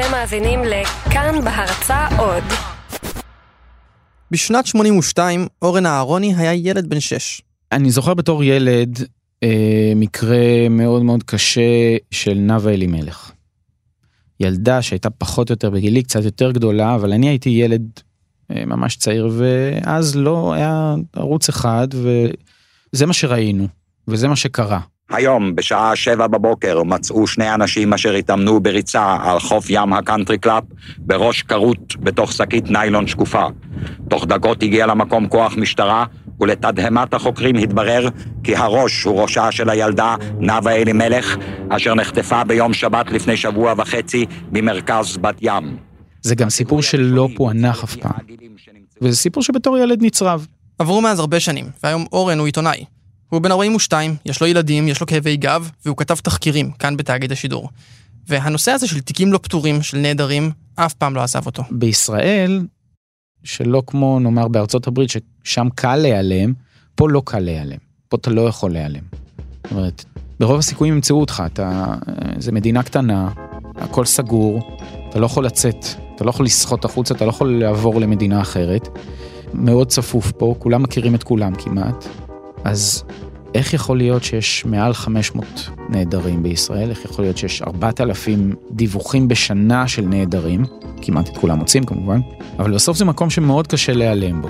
אתם מאזינים לכאן בהרצה עוד. בשנת 82 אורן אהרוני היה ילד בן 6. אני זוכר בתור ילד אה, מקרה מאוד מאוד קשה של נאוה אלימלך. ילדה שהייתה פחות או יותר בגילי קצת יותר גדולה אבל אני הייתי ילד אה, ממש צעיר ואז לא היה ערוץ אחד וזה מה שראינו וזה מה שקרה. היום, בשעה שבע בבוקר, מצאו שני אנשים אשר התאמנו בריצה על חוף ים הקאנטרי קלאב, בראש כרות בתוך שקית ניילון שקופה. תוך דקות הגיע למקום כוח משטרה, ולתדהמת החוקרים התברר כי הראש הוא ראשה של הילדה נאוה אלימלך, אשר נחטפה ביום שבת לפני שבוע וחצי במרכז בת ים. זה גם סיפור שלא פוענח אף פעם. וזה סיפור שבתור ילד נצרב. עברו מאז הרבה שנים, והיום אורן הוא עיתונאי. הוא בן 42, יש לו ילדים, יש לו כאבי גב, והוא כתב תחקירים כאן בתאגיד השידור. והנושא הזה של תיקים לא פתורים, של נעדרים, אף פעם לא עזב אותו. בישראל, שלא כמו נאמר בארצות הברית, ששם קל להיעלם, פה לא קל להיעלם. פה אתה לא יכול להיעלם. זאת אומרת, ברוב הסיכויים ימצאו אותך, אתה, זה מדינה קטנה, הכל סגור, אתה לא יכול לצאת, אתה לא יכול לסחוט החוצה, אתה לא יכול לעבור למדינה אחרת. מאוד צפוף פה, כולם מכירים את כולם כמעט. אז איך יכול להיות שיש מעל 500 נעדרים בישראל? איך יכול להיות שיש 4,000 דיווחים בשנה של נעדרים? כמעט את כולם מוצאים כמובן, אבל בסוף זה מקום שמאוד קשה להיעלם בו.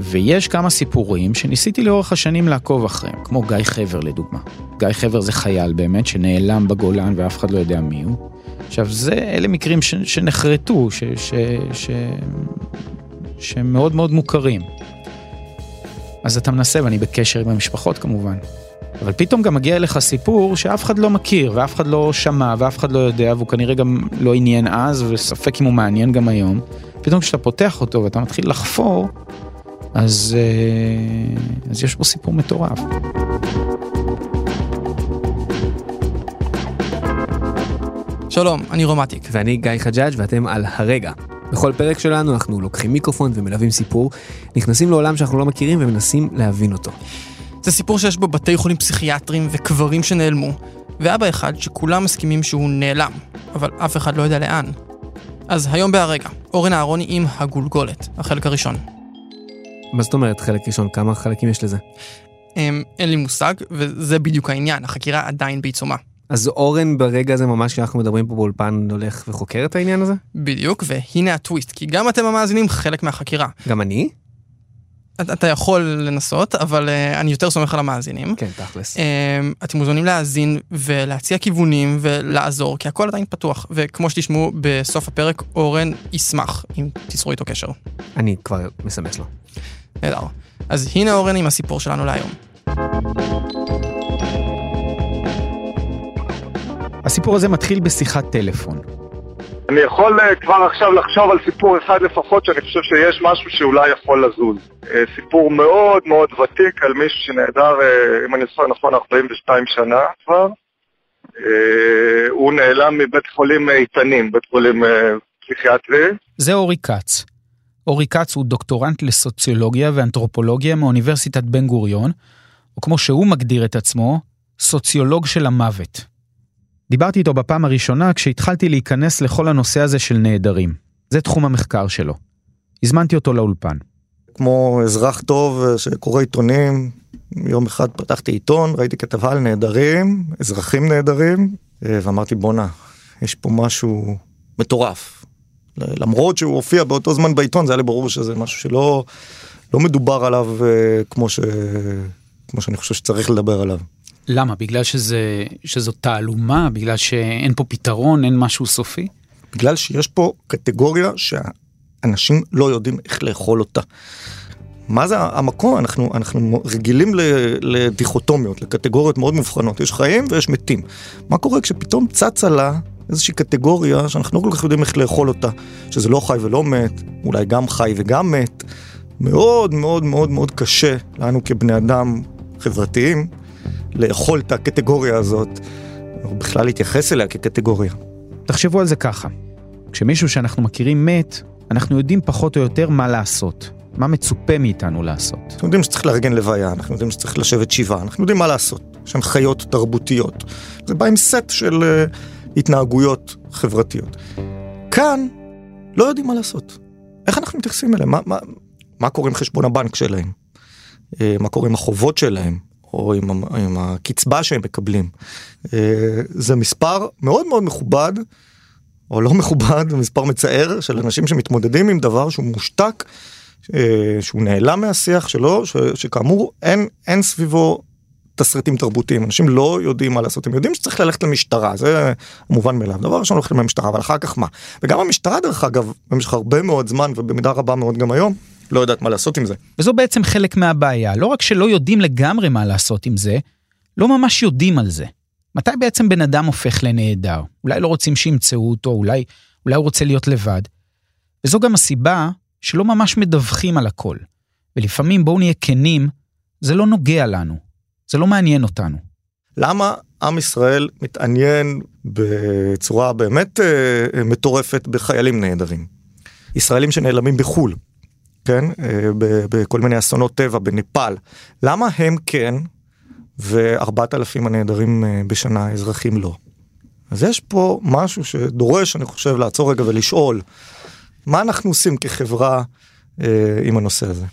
ויש כמה סיפורים שניסיתי לאורך השנים לעקוב אחריהם, כמו גיא חבר לדוגמה. גיא חבר זה חייל באמת שנעלם בגולן ואף אחד לא יודע מי הוא. עכשיו זה, אלה מקרים ש, שנחרטו, ש, ש, ש, שהם מאוד מאוד מוכרים. אז אתה מנסה ואני בקשר עם המשפחות כמובן. אבל פתאום גם מגיע אליך סיפור שאף אחד לא מכיר ואף אחד לא שמע ואף אחד לא יודע והוא כנראה גם לא עניין אז וספק אם הוא מעניין גם היום. פתאום כשאתה פותח אותו ואתה מתחיל לחפור אז, אה, אז יש פה סיפור מטורף. שלום, אני רומטיק. ואני גיא חג'אג' ואתם על הרגע. בכל פרק שלנו אנחנו לוקחים מיקרופון ומלווים סיפור, נכנסים לעולם שאנחנו לא מכירים ומנסים להבין אותו. זה סיפור שיש בו בתי חולים פסיכיאטריים וקברים שנעלמו, ואבא אחד שכולם מסכימים שהוא נעלם, אבל אף אחד לא יודע לאן. אז היום בהרגע, אורן אהרוני עם הגולגולת, החלק הראשון. מה זאת אומרת חלק ראשון? כמה חלקים יש לזה? אין, אין לי מושג, וזה בדיוק העניין, החקירה עדיין בעיצומה. אז אורן ברגע הזה ממש כשאנחנו מדברים פה באולפן הולך וחוקר את העניין הזה? בדיוק, והנה הטוויסט, כי גם אתם המאזינים חלק מהחקירה. גם אני? אתה, יכול לנסות, אבל uh, אני יותר סומך על המאזינים. כן, תכלס. Uh, אתם מוזמנים להאזין ולהציע כיוונים ולעזור, כי הכל עדיין פתוח. וכמו שתשמעו בסוף הפרק, אורן ישמח אם תיצרו איתו קשר. אני כבר מסמס לו. נהדר. אז הנה אורן עם הסיפור שלנו להיום. הסיפור הזה מתחיל בשיחת טלפון. אני יכול uh, כבר עכשיו לחשוב על סיפור אחד לפחות שאני חושב שיש משהו שאולי יכול לזוז. Uh, סיפור מאוד מאוד ותיק על מישהו שנעדר, uh, אם אני זוכר נכון, 42 שנה כבר. Uh, הוא נעלם מבית חולים איתנים, בית חולים uh, פסיכיאטרי. זה אורי כץ. אורי כץ הוא דוקטורנט לסוציולוגיה ואנתרופולוגיה מאוניברסיטת בן גוריון, או כמו שהוא מגדיר את עצמו, סוציולוג של המוות. דיברתי איתו בפעם הראשונה כשהתחלתי להיכנס לכל הנושא הזה של נעדרים. זה תחום המחקר שלו. הזמנתי אותו לאולפן. כמו אזרח טוב שקורא עיתונים, יום אחד פתחתי עיתון, ראיתי כתבה על נעדרים, אזרחים נעדרים, ואמרתי בואנה, יש פה משהו מטורף. למרות שהוא הופיע באותו זמן בעיתון, זה היה לי ברור שזה משהו שלא לא מדובר עליו כמו, ש, כמו שאני חושב שצריך לדבר עליו. למה? בגלל שזה, שזו תעלומה? בגלל שאין פה פתרון, אין משהו סופי? בגלל שיש פה קטגוריה שאנשים לא יודעים איך לאכול אותה. מה זה המקום? אנחנו, אנחנו רגילים לדיכוטומיות, לקטגוריות מאוד מובחנות. יש חיים ויש מתים. מה קורה כשפתאום צצה לה איזושהי קטגוריה שאנחנו לא כל כך יודעים איך לאכול אותה, שזה לא חי ולא מת, אולי גם חי וגם מת. מאוד מאוד מאוד מאוד קשה לנו כבני אדם חברתיים לאכול את הקטגוריה הזאת, או בכלל להתייחס אליה כקטגוריה. תחשבו על זה ככה, כשמישהו שאנחנו מכירים מת, אנחנו יודעים פחות או יותר מה לעשות, מה מצופה מאיתנו לעשות. אנחנו יודעים שצריך לארגן לוויה, אנחנו יודעים שצריך לשבת שבעה, אנחנו יודעים מה לעשות, יש הנחיות תרבותיות. זה בא עם סט של uh, התנהגויות חברתיות. כאן לא יודעים מה לעשות. איך אנחנו מתייחסים אליהם? מה, מה, מה קורה עם חשבון הבנק שלהם? אה, מה קורה עם החובות שלהם? או עם, עם הקצבה שהם מקבלים. אה, זה מספר מאוד מאוד מכובד, או לא מכובד, מספר מצער של אנשים שמתמודדים עם דבר שהוא מושתק, אה, שהוא נעלם מהשיח שלו, ש, שכאמור אין, אין סביבו תסריטים תרבותיים, אנשים לא יודעים מה לעשות, הם יודעים שצריך ללכת למשטרה, זה מובן מאליו, דבר ראשון הולכים למשטרה, אבל אחר כך מה? וגם המשטרה דרך אגב, במשך הרבה מאוד זמן ובמידה רבה מאוד גם היום, לא יודעת מה לעשות עם זה. וזו בעצם חלק מהבעיה, לא רק שלא יודעים לגמרי מה לעשות עם זה, לא ממש יודעים על זה. מתי בעצם בן אדם הופך לנעדר? אולי לא רוצים שימצאו אותו, אולי, אולי הוא רוצה להיות לבד. וזו גם הסיבה שלא ממש מדווחים על הכל. ולפעמים, בואו נהיה כנים, זה לא נוגע לנו. זה לא מעניין אותנו. למה עם ישראל מתעניין בצורה באמת אה, מטורפת בחיילים נהדרים? ישראלים שנעלמים בחו"ל, כן? אה, בכל מיני אסונות טבע, בנפאל. למה הם כן, וארבעת אלפים הנעדרים אה, בשנה, אזרחים לא? אז יש פה משהו שדורש, אני חושב, לעצור רגע ולשאול, מה אנחנו עושים כחברה אה, עם הנושא הזה?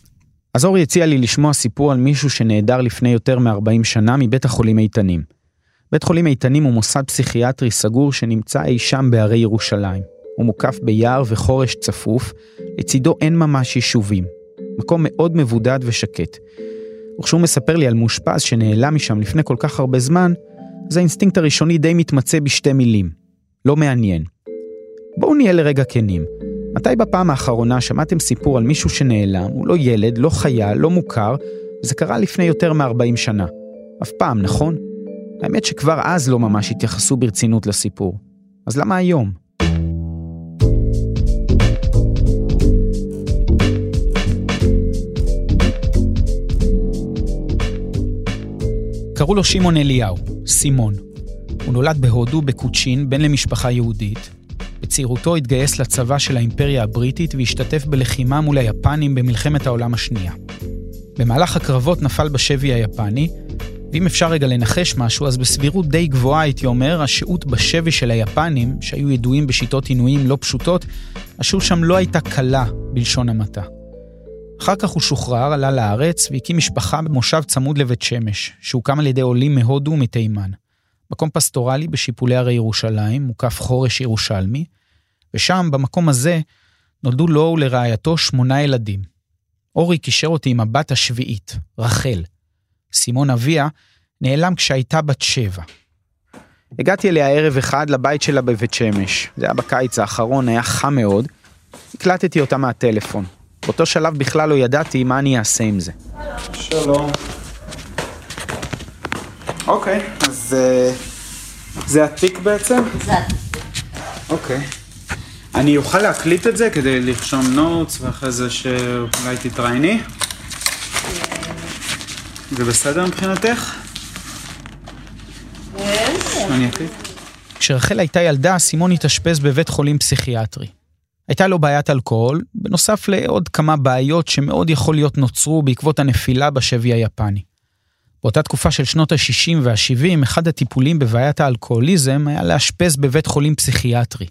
אז אורי הציע לי לשמוע סיפור על מישהו שנעדר לפני יותר מ-40 שנה מבית החולים איתנים. בית חולים איתנים הוא מוסד פסיכיאטרי סגור שנמצא אי שם בהרי ירושלים. הוא מוקף ביער וחורש צפוף, לצידו אין ממש יישובים. מקום מאוד מבודד ושקט. וכשהוא מספר לי על מאושפז שנעלם משם לפני כל כך הרבה זמן, אז האינסטינקט הראשוני די מתמצא בשתי מילים. לא מעניין. בואו נהיה לרגע כנים. מתי בפעם האחרונה שמעתם סיפור על מישהו שנעלם, הוא לא ילד, לא חייל, לא מוכר, זה קרה לפני יותר מ-40 שנה. אף פעם, נכון? האמת שכבר אז לא ממש התייחסו ברצינות לסיפור. אז למה היום? קראו לו שמעון אליהו, סימון. הוא נולד בהודו, בקוצ'ין, בן למשפחה יהודית. בצעירותו התגייס לצבא של האימפריה הבריטית והשתתף בלחימה מול היפנים במלחמת העולם השנייה. במהלך הקרבות נפל בשבי היפני, ואם אפשר רגע לנחש משהו, אז בסבירות די גבוהה הייתי אומר, השהות בשבי של היפנים, שהיו ידועים בשיטות עינויים לא פשוטות, השהות שם לא הייתה קלה, בלשון המעטה. אחר כך הוא שוחרר, עלה לארץ והקים משפחה במושב צמוד לבית שמש, שהוקם על ידי עולים מהודו ומתימן. מקום פסטורלי בשיפולי הרי ירושלים, מוקף חורש ירושלמי, ושם, במקום הזה, נולדו לו ולרעייתו שמונה ילדים. אורי קישר אותי עם הבת השביעית, רחל. סימון אביה נעלם כשהייתה בת שבע. הגעתי אליה ערב אחד לבית שלה בבית שמש. זה היה בקיץ האחרון, היה חם מאוד. הקלטתי אותה מהטלפון. באותו שלב בכלל לא ידעתי מה אני אעשה עם זה. שלום. אוקיי, אז אה, זה התיק בעצם? זה התיק. אוקיי. אני אוכל להקליט את זה כדי לרשום notes ואחרי זה שאולי תתראייני? זה בסדר מבחינתך? אני אקליט. כשרחל הייתה ילדה, סימון התאשפז בבית חולים פסיכיאטרי. הייתה לו בעיית אלכוהול, בנוסף לעוד כמה בעיות שמאוד יכול להיות נוצרו בעקבות הנפילה בשבי היפני. באותה תקופה של שנות ה-60 וה-70, אחד הטיפולים בבעיית האלכוהוליזם היה לאשפז בבית חולים פסיכיאטרי.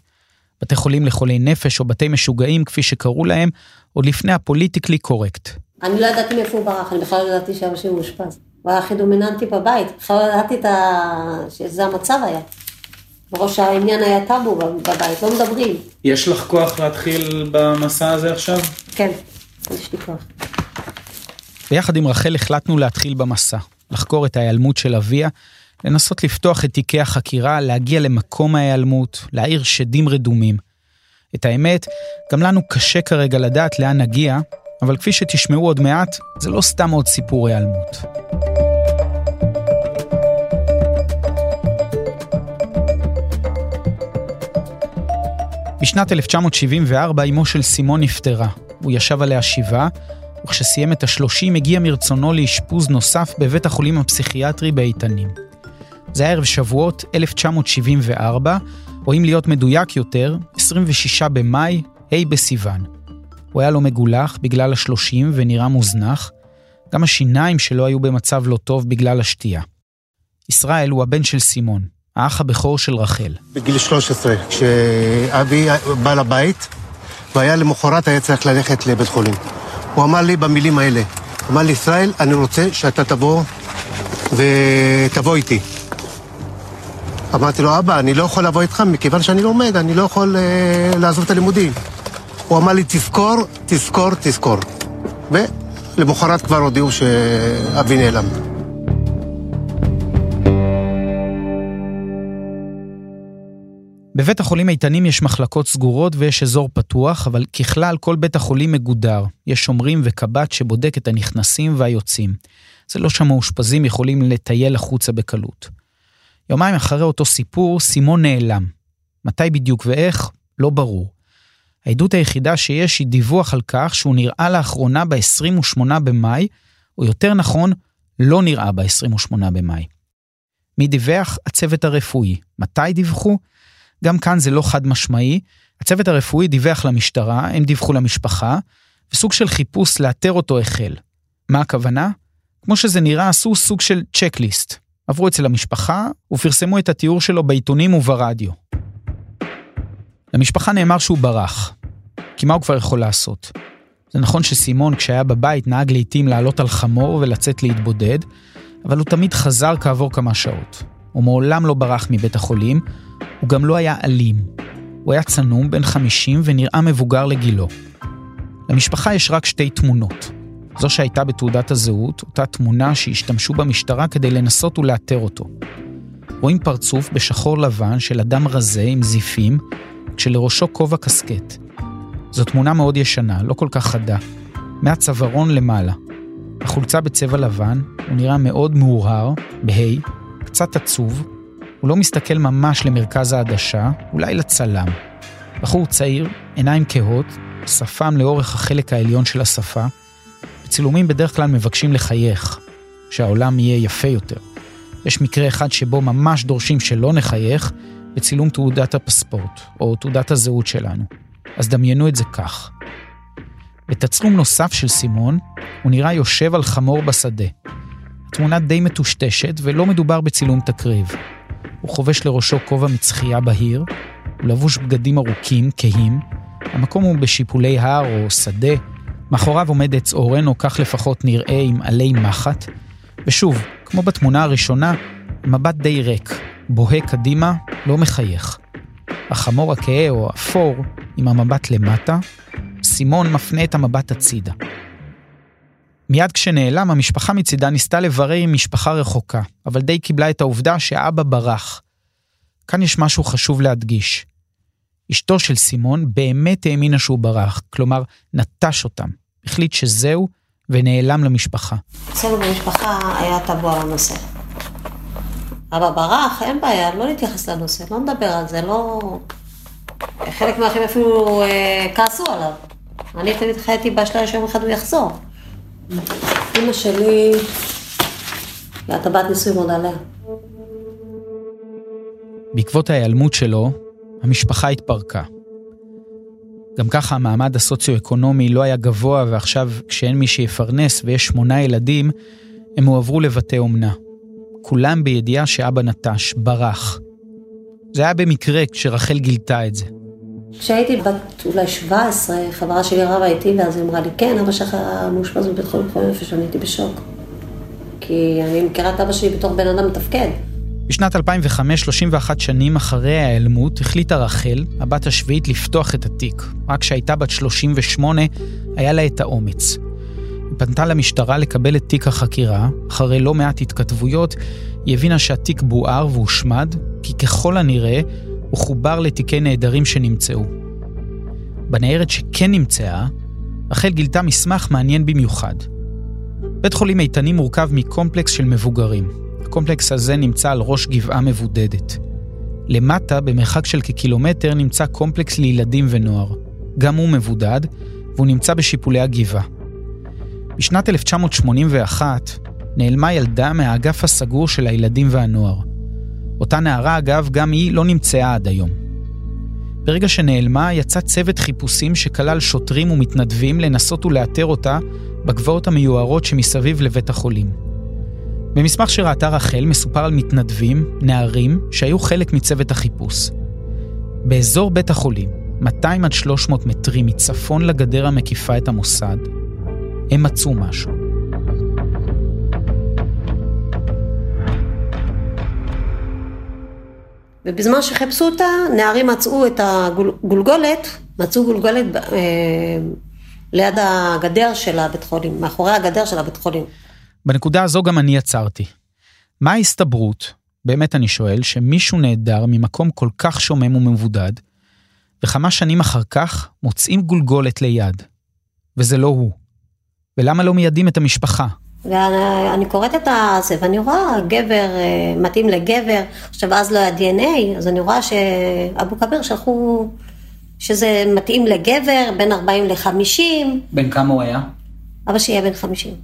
בתי חולים לחולי נפש או בתי משוגעים, כפי שקראו להם, עוד לפני הפוליטיקלי קורקט. אני לא ידעתי מאיפה הוא ברח, אני בכלל לא ידעתי שאבא שלי מאושפז. הוא היה הכי דומיננטי בבית, בכלל לא ידעתי ה... שזה המצב היה. בראש העניין היה טאבו בבית, לא מדברים. יש לך כוח להתחיל במסע הזה עכשיו? כן, יש לי כוח. ביחד עם רחל החלטנו להתחיל במסע, לחקור את ההיעלמות של אביה, לנסות לפתוח את תיקי החקירה, להגיע למקום ההיעלמות, להאיר שדים רדומים. את האמת, גם לנו קשה כרגע לדעת לאן נגיע, אבל כפי שתשמעו עוד מעט, זה לא סתם עוד סיפור היעלמות. בשנת 1974 אמו של סימון נפטרה. הוא ישב עליה שבעה, וכשסיים את השלושים הגיע מרצונו לאשפוז נוסף בבית החולים הפסיכיאטרי באיתנים. זה היה ערב שבועות 1974, או אם להיות מדויק יותר, 26 במאי, ה' בסיוון. הוא היה לא מגולח בגלל השלושים ונראה מוזנח, גם השיניים שלו היו במצב לא טוב בגלל השתייה. ישראל הוא הבן של סימון, האח הבכור של רחל. בגיל 13, כשאבי בא לבית, והיה למחרת היה צריך ללכת לבית חולים. הוא אמר לי במילים האלה, אמר לי, ישראל, אני רוצה שאתה תבוא ותבוא איתי. אמרתי לו, אבא, אני לא יכול לבוא איתך מכיוון שאני לומד, אני לא יכול uh, לעזוב את הלימודים. הוא אמר לי, תזכור, תזכור, תזכור. ולמחרת כבר הודיעו שאבי נעלם. בבית החולים איתנים יש מחלקות סגורות ויש אזור פתוח, אבל ככלל כל בית החולים מגודר. יש שומרים וקב"ט שבודק את הנכנסים והיוצאים. זה לא שהמאושפזים יכולים לטייל החוצה בקלות. יומיים אחרי אותו סיפור, סימון נעלם. מתי בדיוק ואיך? לא ברור. העדות היחידה שיש היא דיווח על כך שהוא נראה לאחרונה ב-28 במאי, או יותר נכון, לא נראה ב-28 במאי. מי דיווח? הצוות הרפואי. מתי דיווחו? גם כאן זה לא חד משמעי. הצוות הרפואי דיווח למשטרה, הם דיווחו למשפחה, וסוג של חיפוש לאתר אותו החל. מה הכוונה? כמו שזה נראה, עשו סוג של צ'קליסט. עברו אצל המשפחה ופרסמו את התיאור שלו בעיתונים וברדיו. למשפחה נאמר שהוא ברח. כי מה הוא כבר יכול לעשות? זה נכון שסימון כשהיה בבית נהג לעיתים לעלות על חמור ולצאת להתבודד, אבל הוא תמיד חזר כעבור כמה שעות. הוא מעולם לא ברח מבית החולים, הוא גם לא היה אלים. הוא היה צנום, בן 50 ונראה מבוגר לגילו. למשפחה יש רק שתי תמונות. זו שהייתה בתעודת הזהות, אותה תמונה שהשתמשו במשטרה כדי לנסות ולאתר אותו. רואים פרצוף בשחור לבן של אדם רזה עם זיפים, כשלראשו כובע קסקט. זו תמונה מאוד ישנה, לא כל כך חדה. מהצווארון למעלה. החולצה בצבע לבן, הוא נראה מאוד מאורהר, בה', קצת עצוב, הוא לא מסתכל ממש למרכז העדשה, אולי לצלם. בחור צעיר, עיניים כהות, שפם לאורך החלק העליון של השפה. בצילומים בדרך כלל מבקשים לחייך, שהעולם יהיה יפה יותר. יש מקרה אחד שבו ממש דורשים שלא נחייך, בצילום תעודת הפספורט, או תעודת הזהות שלנו. אז דמיינו את זה כך. בתצלום נוסף של סימון, הוא נראה יושב על חמור בשדה. התמונה די מטושטשת, ולא מדובר בצילום תקריב. הוא חובש לראשו כובע מצחייה בהיר, הוא לבוש בגדים ארוכים, כהים, המקום הוא בשיפולי הר או שדה, מאחוריו עומד עץ אורן, או כך לפחות נראה עם עלי מחט, ושוב, כמו בתמונה הראשונה, מבט די ריק, בוהה קדימה, לא מחייך. החמור הכהה או אפור, עם המבט למטה, סימון מפנה את המבט הצידה. מיד כשנעלם, המשפחה מצידה ניסתה לברר עם משפחה רחוקה, אבל די קיבלה את העובדה שאבא ברח. כאן יש משהו חשוב להדגיש. אשתו של סימון באמת האמינה שהוא ברח, כלומר, נטש אותם, החליט שזהו, ונעלם למשפחה. אצלנו במשפחה היה טבוע על. אבא ברח, אין בעיה, לא להתייחס לנושא, לא נדבר על זה, לא... חלק מהאחים אפילו אה, כעסו עליו. אני תמיד חייתי באשליה שיום אחד הוא יחזור. אמא שלי, הטבעת נישואים עוד עליה. בעקבות ההיעלמות שלו, המשפחה התפרקה. גם ככה המעמד הסוציו-אקונומי לא היה גבוה, ועכשיו כשאין מי שיפרנס ויש שמונה ילדים, הם הועברו לבתי אומנה. כולם בידיעה שאבא נטש, ברח. זה היה במקרה כשרחל גילתה את זה. כשהייתי בת אולי 17, חברה שלי רבה איתי, ואז היא אמרה לי, כן, אבא שלך מאושפז בבית חולים חולים נפש, אני הייתי בשוק. כי אני מכירה את אבא שלי בתור בן אדם מתפקד. בשנת 2005, 31 שנים אחרי ההיעלמות, החליטה רחל, הבת השביעית, לפתוח את התיק. רק כשהייתה בת 38, היה לה את האומץ. היא פנתה למשטרה לקבל את תיק החקירה, אחרי לא מעט התכתבויות, היא הבינה שהתיק בוער והושמד, כי ככל הנראה, הוא חובר לתיקי נעדרים שנמצאו. בניירת שכן נמצאה, רחל גילתה מסמך מעניין במיוחד. בית חולים איתני מורכב מקומפלקס של מבוגרים. הקומפלקס הזה נמצא על ראש גבעה מבודדת. למטה, במרחק של כקילומטר, נמצא קומפלקס לילדים ונוער. גם הוא מבודד, והוא נמצא בשיפולי הגבעה. בשנת 1981 נעלמה ילדה מהאגף הסגור של הילדים והנוער. אותה נערה, אגב, גם היא לא נמצאה עד היום. ברגע שנעלמה, יצא צוות חיפושים שכלל שוטרים ומתנדבים לנסות ולאתר אותה בגבעות המיוערות שמסביב לבית החולים. במסמך שראתה רחל מסופר על מתנדבים, נערים, שהיו חלק מצוות החיפוש. באזור בית החולים, 200 עד 300 מטרים מצפון לגדר המקיפה את המוסד, הם מצאו משהו. ובזמן שחיפשו אותה, נערים מצאו את הגולגולת, מצאו גולגולת אה, ליד הגדר של הבית חולים, מאחורי הגדר של הבית חולים. בנקודה הזו גם אני עצרתי. מה ההסתברות, באמת אני שואל, שמישהו נעדר ממקום כל כך שומם ומבודד, וכמה שנים אחר כך מוצאים גולגולת ליד, וזה לא הוא? ולמה לא מיידים את המשפחה? ואני קוראת את זה, ואני רואה גבר אה, מתאים לגבר, עכשיו אז לא היה DNA, אז אני רואה שאבו כביר שלחו שזה מתאים לגבר, בין 40 ל-50. בן כמה הוא היה? אבא שלי היה בן 50.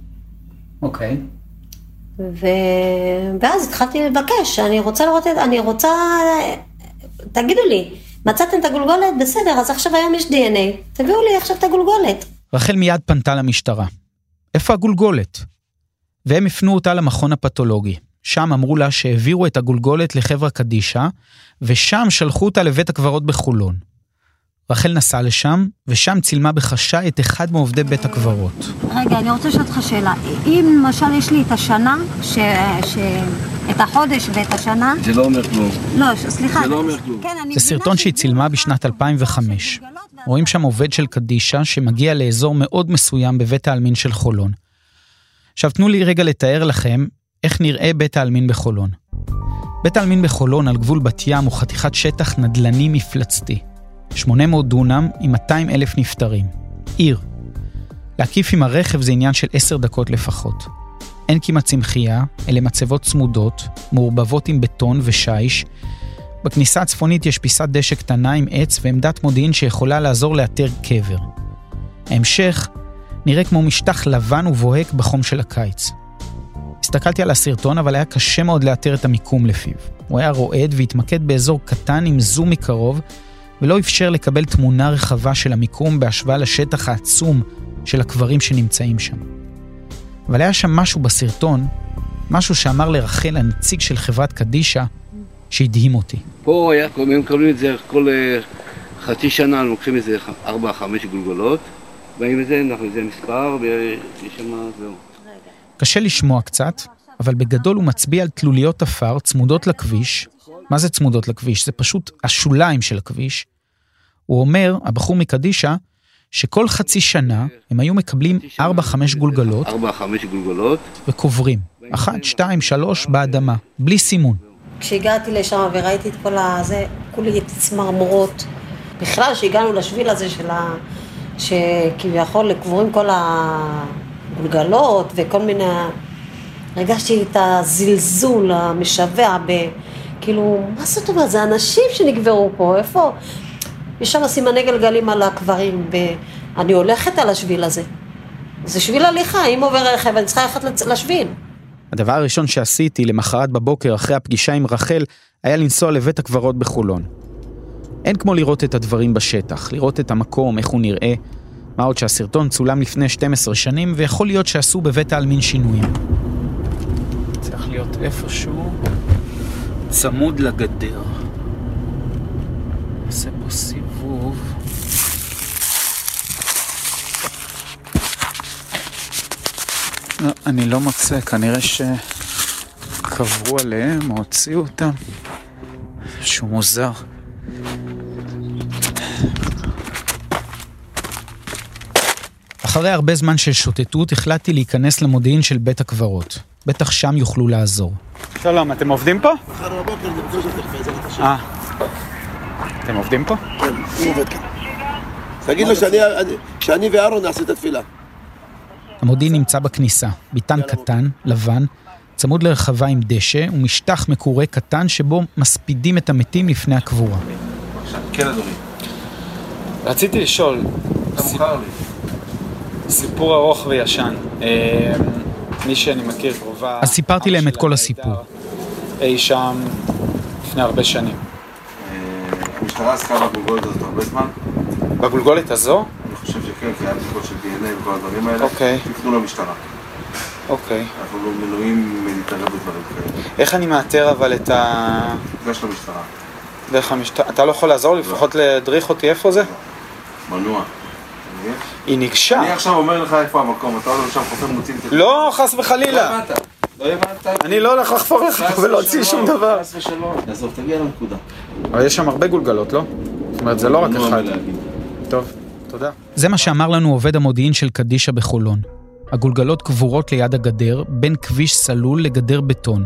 אוקיי. ו... ואז התחלתי לבקש, אני רוצה לראות את, אני רוצה, תגידו לי, מצאתם את הגולגולת? בסדר, אז עכשיו היום יש DNA, תביאו לי עכשיו את הגולגולת. רחל מיד פנתה למשטרה. איפה הגולגולת? והם הפנו אותה למכון הפתולוגי. שם אמרו לה שהעבירו את הגולגולת לחברה קדישא, ושם שלחו אותה לבית הקברות בחולון. רחל נסעה לשם, ושם צילמה בחשאי את אחד מעובדי בית הקברות. רגע, אני רוצה לשאול אותך שאלה. אם למשל יש לי את השנה, ש... ש... את החודש ואת השנה... זה לא אומר כלום. לא, סליחה. זה לא אומר כלום. כן, זה סרטון שהיא צילמה בשנת 2005. רואים שם עובד של קדישא שמגיע לאזור מאוד מסוים בבית העלמין של חולון. עכשיו תנו לי רגע לתאר לכם איך נראה בית העלמין בחולון. בית העלמין בחולון על גבול בת ים הוא חתיכת שטח נדל"ני מפלצתי. 800 דונם עם 200 אלף נפטרים. עיר. להקיף עם הרכב זה עניין של 10 דקות לפחות. אין כמעט צמחייה, אלה מצבות צמודות, מעורבבות עם בטון ושיש. בכניסה הצפונית יש פיסת דשא קטנה עם עץ ועמדת מודיעין שיכולה לעזור לאתר קבר. ההמשך נראה כמו משטח לבן ובוהק בחום של הקיץ. הסתכלתי על הסרטון, אבל היה קשה מאוד לאתר את המיקום לפיו. הוא היה רועד והתמקד באזור קטן עם זום מקרוב, ולא אפשר לקבל תמונה רחבה של המיקום בהשוואה לשטח העצום של הקברים שנמצאים שם. אבל היה שם משהו בסרטון, משהו שאמר לרחל, הנציג של חברת קדישא, שהדהים אותי. פה היה, הם מקבלים את זה כל אה, חצי שנה, לוקחים איזה ארבע, חמש גולגולות, באים לזה, אנחנו זה מספר, ויש שם, זהו. קשה לשמוע קצת, אבל בגדול הוא מצביע על תלוליות עפר צמודות לכביש. מה זה צמודות לכביש? זה פשוט השוליים של הכביש. הוא אומר, הבחור מקדישא, שכל חצי שנה הם היו מקבלים 4-5 גולגלות 4-5 גולגלות וקוברים. אחת, שתיים, שלוש באדמה, בלי סימון. כשהגעתי לשם וראיתי את כל הזה, כולי צמרמורות. בכלל, כשהגענו לשביל הזה של ה... שכביכול קבורים כל הגולגלות וכל מיני... הרגשתי את הזלזול המשווע ב... כאילו, מה זאת אומרת? זה אנשים שנקברו פה, איפה? יש שם סימני גלגלים על הקברים, ואני הולכת על השביל הזה. זה שביל הליכה, אם עובר רכב, אני צריכה ללכת לשביל. הדבר הראשון שעשיתי למחרת בבוקר אחרי הפגישה עם רחל, היה לנסוע לבית הקברות בחולון. אין כמו לראות את הדברים בשטח, לראות את המקום, איך הוא נראה. מה עוד שהסרטון צולם לפני 12 שנים, ויכול להיות שעשו בבית העלמין שינויים. צריך להיות איפשהו צמוד לגדר. עושה פה סיבוב. לא, אני לא מוצא, כנראה שקברו עליהם או הוציאו אותם. משהו מוזר. אחרי הרבה זמן של שוטטות החלטתי להיכנס למודיעין של בית הקברות. בטח שם יוכלו לעזור. שלום, אתם עובדים פה? מחר בבוקר אני רוצה לשתף בעזרת השם. אה. אתם עובדים פה? כן, הוא עובד כאן. תגיד לו שאני- שאני ואהרון נעשה את התפילה. המודיעין נמצא בכניסה, ביתן קטן, לבן, צמוד לרחבה עם דשא ומשטח מקורה קטן שבו מספידים את המתים לפני הקבורה. כן אדוני, רציתי לשאול, אתה מוכר לי. סיפור ארוך וישן. אה, מי שאני מכיר קרובה... אז סיפרתי להם את כל הסיפור. אי שם לפני הרבה שנים. המשטרה עסקה בגולגולת הזאת הרבה זמן. בגולגולת הזו? אני חושב שכן, כי היה בדיקות של DNA וכל הדברים האלה. אוקיי. תפנו למשטרה. אוקיי. אנחנו לא מנועים מלהתערב בדברים כאלה. איך אני מאתר אבל את ה... פגש למשטרה. דרך המשטרה? אתה לא יכול לעזור לי? לפחות להדריך אותי איפה זה? מנוע. היא ניגשה. אני עכשיו אומר לך איפה המקום, אתה עולה לשם חופר מוציא את זה. לא, חס וחלילה. לא הבנת. לא. אני לא הולך לחפור לך ולהוציא שום דבר. חס ושלום. עזוב, תגיע לנקודה. אבל יש שם הרבה גולגלות, לא? זאת אומרת, זה לא רק אחד. טוב, תודה. זה מה שאמר לנו עובד המודיעין של קדישא בחולון. הגולגלות קבורות ליד הגדר, בין כביש סלול לגדר בטון.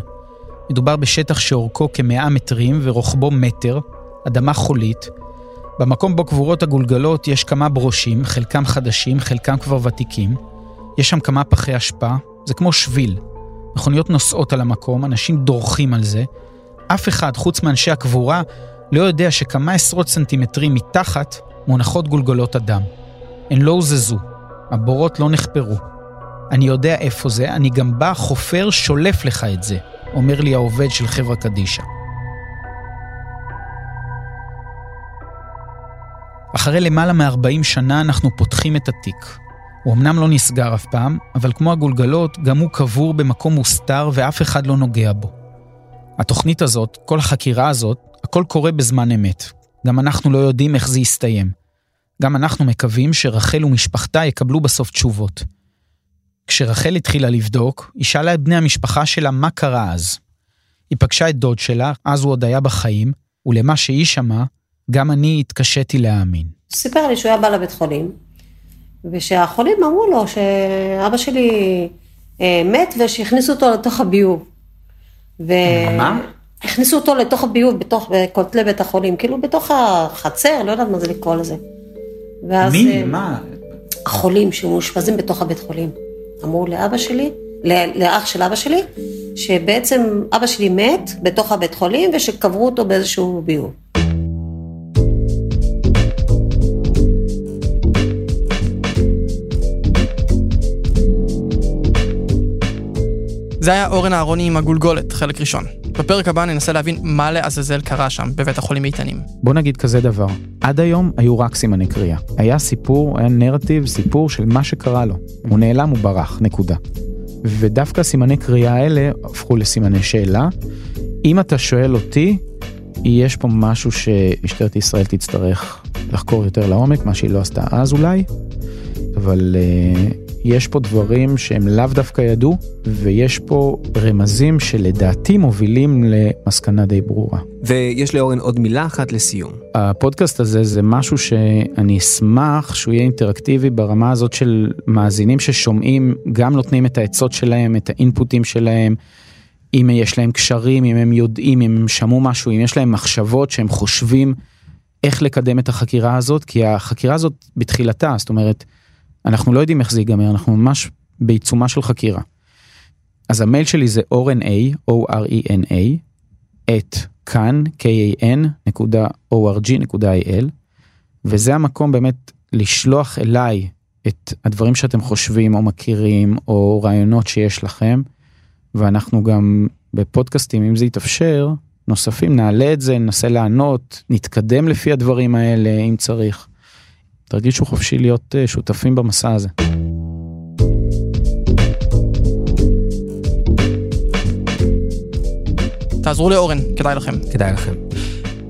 מדובר בשטח שאורכו כמאה מטרים ורוחבו מטר, אדמה חולית. במקום בו קבורות הגולגלות יש כמה ברושים, חלקם חדשים, חלקם כבר ותיקים. יש שם כמה פחי אשפה, זה כמו שביל. מכוניות נוסעות על המקום, אנשים דורכים על זה. אף אחד, חוץ מאנשי הקבורה, לא יודע שכמה עשרות סנטימטרים מתחת מונחות גולגלות אדם. הן לא הוזזו, הבורות לא נחפרו. אני יודע איפה זה, אני גם בא, חופר, שולף לך את זה, אומר לי העובד של חברה קדישא. אחרי למעלה מ-40 שנה אנחנו פותחים את התיק. הוא אמנם לא נסגר אף פעם, אבל כמו הגולגלות, גם הוא קבור במקום מוסתר ואף אחד לא נוגע בו. התוכנית הזאת, כל החקירה הזאת, הכל קורה בזמן אמת. גם אנחנו לא יודעים איך זה יסתיים. גם אנחנו מקווים שרחל ומשפחתה יקבלו בסוף תשובות. כשרחל התחילה לבדוק, היא שאלה את בני המשפחה שלה מה קרה אז. היא פגשה את דוד שלה, אז הוא עוד היה בחיים, ולמה שהיא שמעה, גם אני התקשיתי להאמין. הוא סיפר לי שהוא היה בא לבית חולים, ושהחולים אמרו לו שאבא שלי אה, מת ושהכניסו אותו לתוך הביוב. ו... מה? הכניסו אותו לתוך הביוב, בתוך כותלי בית החולים, כאילו בתוך החצר, לא יודעת מה זה לקרוא לזה. ואז, מי? אה, מה? החולים שמאושפזים בתוך הבית חולים. אמרו לאבא שלי, ל- לאח של אבא שלי, שבעצם אבא שלי מת בתוך הבית חולים ושקברו אותו באיזשהו ביוב. זה היה אורן אהרוני עם הגולגולת, חלק ראשון. בפרק הבא ננסה להבין מה לעזאזל קרה שם, בבית החולים איתנים. בוא נגיד כזה דבר, עד היום היו רק סימני קריאה. היה סיפור, היה נרטיב, סיפור של מה שקרה לו. הוא נעלם, הוא ברח, נקודה. ודווקא סימני קריאה האלה הפכו לסימני שאלה. אם אתה שואל אותי, יש פה משהו שמשטרת ישראל תצטרך לחקור יותר לעומק, מה שהיא לא עשתה אז אולי, אבל uh, יש פה דברים שהם לאו דווקא ידעו, ויש פה רמזים שלדעתי מובילים למסקנה די ברורה. ויש לאורן עוד מילה אחת לסיום. הפודקאסט הזה זה משהו שאני אשמח שהוא יהיה אינטראקטיבי ברמה הזאת של מאזינים ששומעים, גם נותנים את העצות שלהם, את האינפוטים שלהם, אם יש להם קשרים, אם הם יודעים, אם הם שמעו משהו, אם יש להם מחשבות שהם חושבים איך לקדם את החקירה הזאת, כי החקירה הזאת בתחילתה, זאת אומרת, אנחנו לא יודעים איך זה ייגמר, אנחנו ממש בעיצומה של חקירה. אז המייל שלי זה orna, o-r-e-n-a, את כאן, k-a-n, נקודה o-r-g, נקודה i-l, וזה המקום באמת לשלוח אליי את הדברים שאתם חושבים או מכירים, או רעיונות שיש לכם, ואנחנו גם בפודקאסטים, אם זה יתאפשר, נוספים, נעלה את זה, ננסה לענות, נתקדם לפי הדברים האלה, אם צריך. תרגישו חופשי להיות אה, שותפים במסע הזה. תעזרו לאורן, כדאי לכם. כדאי לכם.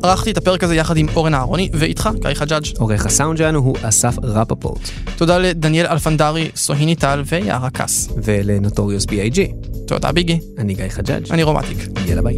ערכתי את הפרק הזה יחד עם אורן אהרוני, ואיתך, גיא חג'אג'. עורך הסאונד שלנו הוא אסף רפפורט. תודה לדניאל אלפנדרי, סוהיני טל ויערה קאס. ולנוטוריוס B.I.G. תודה ביגי. אני גיא חג'אג'. אני רומטיק. יאללה ביי.